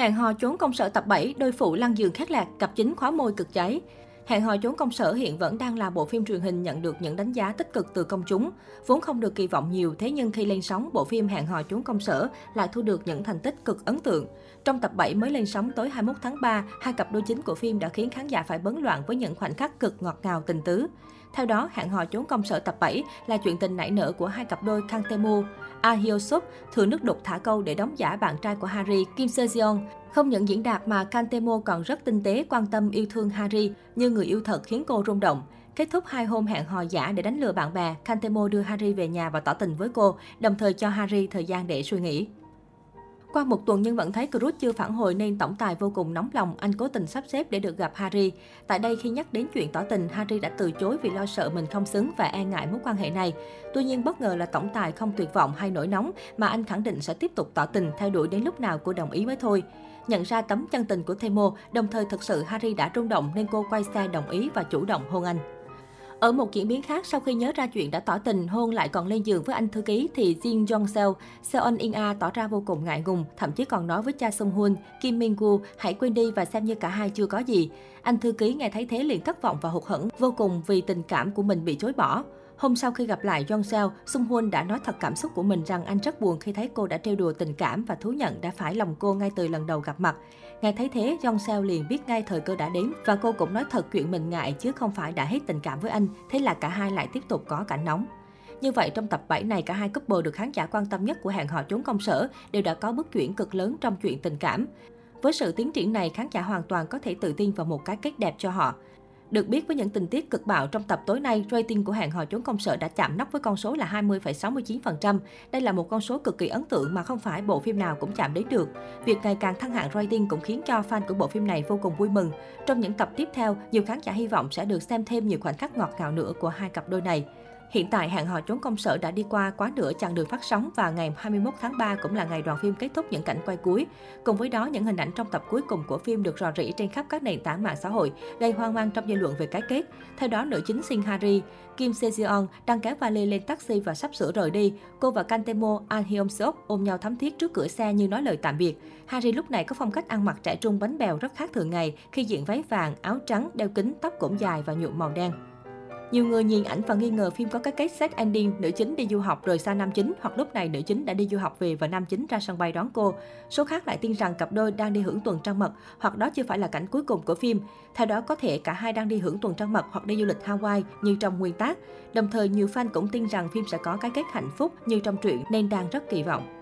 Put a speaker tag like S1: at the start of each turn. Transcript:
S1: Hẹn hò trốn công sở tập 7, đôi phụ lăn giường khác lạc, cặp chính khóa môi cực cháy. Hẹn hò trốn công sở hiện vẫn đang là bộ phim truyền hình nhận được những đánh giá tích cực từ công chúng. Vốn không được kỳ vọng nhiều, thế nhưng khi lên sóng, bộ phim Hẹn hò trốn công sở lại thu được những thành tích cực ấn tượng. Trong tập 7 mới lên sóng tối 21 tháng 3, hai cặp đôi chính của phim đã khiến khán giả phải bấn loạn với những khoảnh khắc cực ngọt ngào tình tứ. Theo đó, hẹn hò trốn công sở tập 7 là chuyện tình nảy nở của hai cặp đôi Kang Temu. Ah Hyo Suk thử nước đục thả câu để đóng giả bạn trai của Harry, Kim Seo Jeon. Không những diễn đạt mà Kang còn rất tinh tế quan tâm yêu thương Harry như người yêu thật khiến cô rung động. Kết thúc hai hôm hẹn hò giả để đánh lừa bạn bè, Kantemo đưa Harry về nhà và tỏ tình với cô, đồng thời cho Harry thời gian để suy nghĩ. Qua một tuần nhưng vẫn thấy Cruz chưa phản hồi nên tổng tài vô cùng nóng lòng, anh cố tình sắp xếp để được gặp Harry. Tại đây khi nhắc đến chuyện tỏ tình, Harry đã từ chối vì lo sợ mình không xứng và e ngại mối quan hệ này. Tuy nhiên bất ngờ là tổng tài không tuyệt vọng hay nổi nóng mà anh khẳng định sẽ tiếp tục tỏ tình theo đuổi đến lúc nào cô đồng ý mới thôi. Nhận ra tấm chân tình của Themo, đồng thời thực sự Harry đã rung động nên cô quay xe đồng ý và chủ động hôn anh. Ở một diễn biến khác, sau khi nhớ ra chuyện đã tỏ tình hôn lại còn lên giường với anh thư ký thì Jin Jong Seo, Seon In A tỏ ra vô cùng ngại ngùng, thậm chí còn nói với cha Sung Hoon, Kim Min Gu hãy quên đi và xem như cả hai chưa có gì. Anh thư ký nghe thấy thế liền thất vọng và hụt hẫng vô cùng vì tình cảm của mình bị chối bỏ. Hôm sau khi gặp lại Jong Seo, Sung Hoon đã nói thật cảm xúc của mình rằng anh rất buồn khi thấy cô đã trêu đùa tình cảm và thú nhận đã phải lòng cô ngay từ lần đầu gặp mặt. Nghe thấy thế, Jong Seo liền biết ngay thời cơ đã đến và cô cũng nói thật chuyện mình ngại chứ không phải đã hết tình cảm với anh. Thế là cả hai lại tiếp tục có cảnh nóng. Như vậy, trong tập 7 này, cả hai couple được khán giả quan tâm nhất của hẹn họ trốn công sở đều đã có bước chuyển cực lớn trong chuyện tình cảm. Với sự tiến triển này, khán giả hoàn toàn có thể tự tin vào một cái kết đẹp cho họ. Được biết với những tình tiết cực bạo trong tập tối nay, rating của hẹn hò chốn công sở đã chạm nóc với con số là 20,69%. Đây là một con số cực kỳ ấn tượng mà không phải bộ phim nào cũng chạm đến được. Việc ngày càng thăng hạng rating cũng khiến cho fan của bộ phim này vô cùng vui mừng. Trong những tập tiếp theo, nhiều khán giả hy vọng sẽ được xem thêm nhiều khoảnh khắc ngọt ngào nữa của hai cặp đôi này. Hiện tại, hẹn hò trốn công sở đã đi qua quá nửa chặng đường phát sóng và ngày 21 tháng 3 cũng là ngày đoàn phim kết thúc những cảnh quay cuối. Cùng với đó, những hình ảnh trong tập cuối cùng của phim được rò rỉ trên khắp các nền tảng mạng xã hội, gây hoang mang trong dư luận về cái kết. Theo đó, nữ chính Shin Harry, Kim Se Jeon đang kéo vali lên taxi và sắp sửa rời đi. Cô và Kantemo An Hyun Seok ôm nhau thắm thiết trước cửa xe như nói lời tạm biệt. Harry lúc này có phong cách ăn mặc trẻ trung bánh bèo rất khác thường ngày khi diện váy vàng, áo trắng, đeo kính, tóc cũng dài và nhuộm màu đen. Nhiều người nhìn ảnh và nghi ngờ phim có cái kết set ending, nữ chính đi du học rồi xa nam chính hoặc lúc này nữ chính đã đi du học về và nam chính ra sân bay đón cô. Số khác lại tin rằng cặp đôi đang đi hưởng tuần trăng mật hoặc đó chưa phải là cảnh cuối cùng của phim. Theo đó có thể cả hai đang đi hưởng tuần trăng mật hoặc đi du lịch Hawaii như trong nguyên tác. Đồng thời nhiều fan cũng tin rằng phim sẽ có cái kết hạnh phúc như trong truyện nên đang rất kỳ vọng.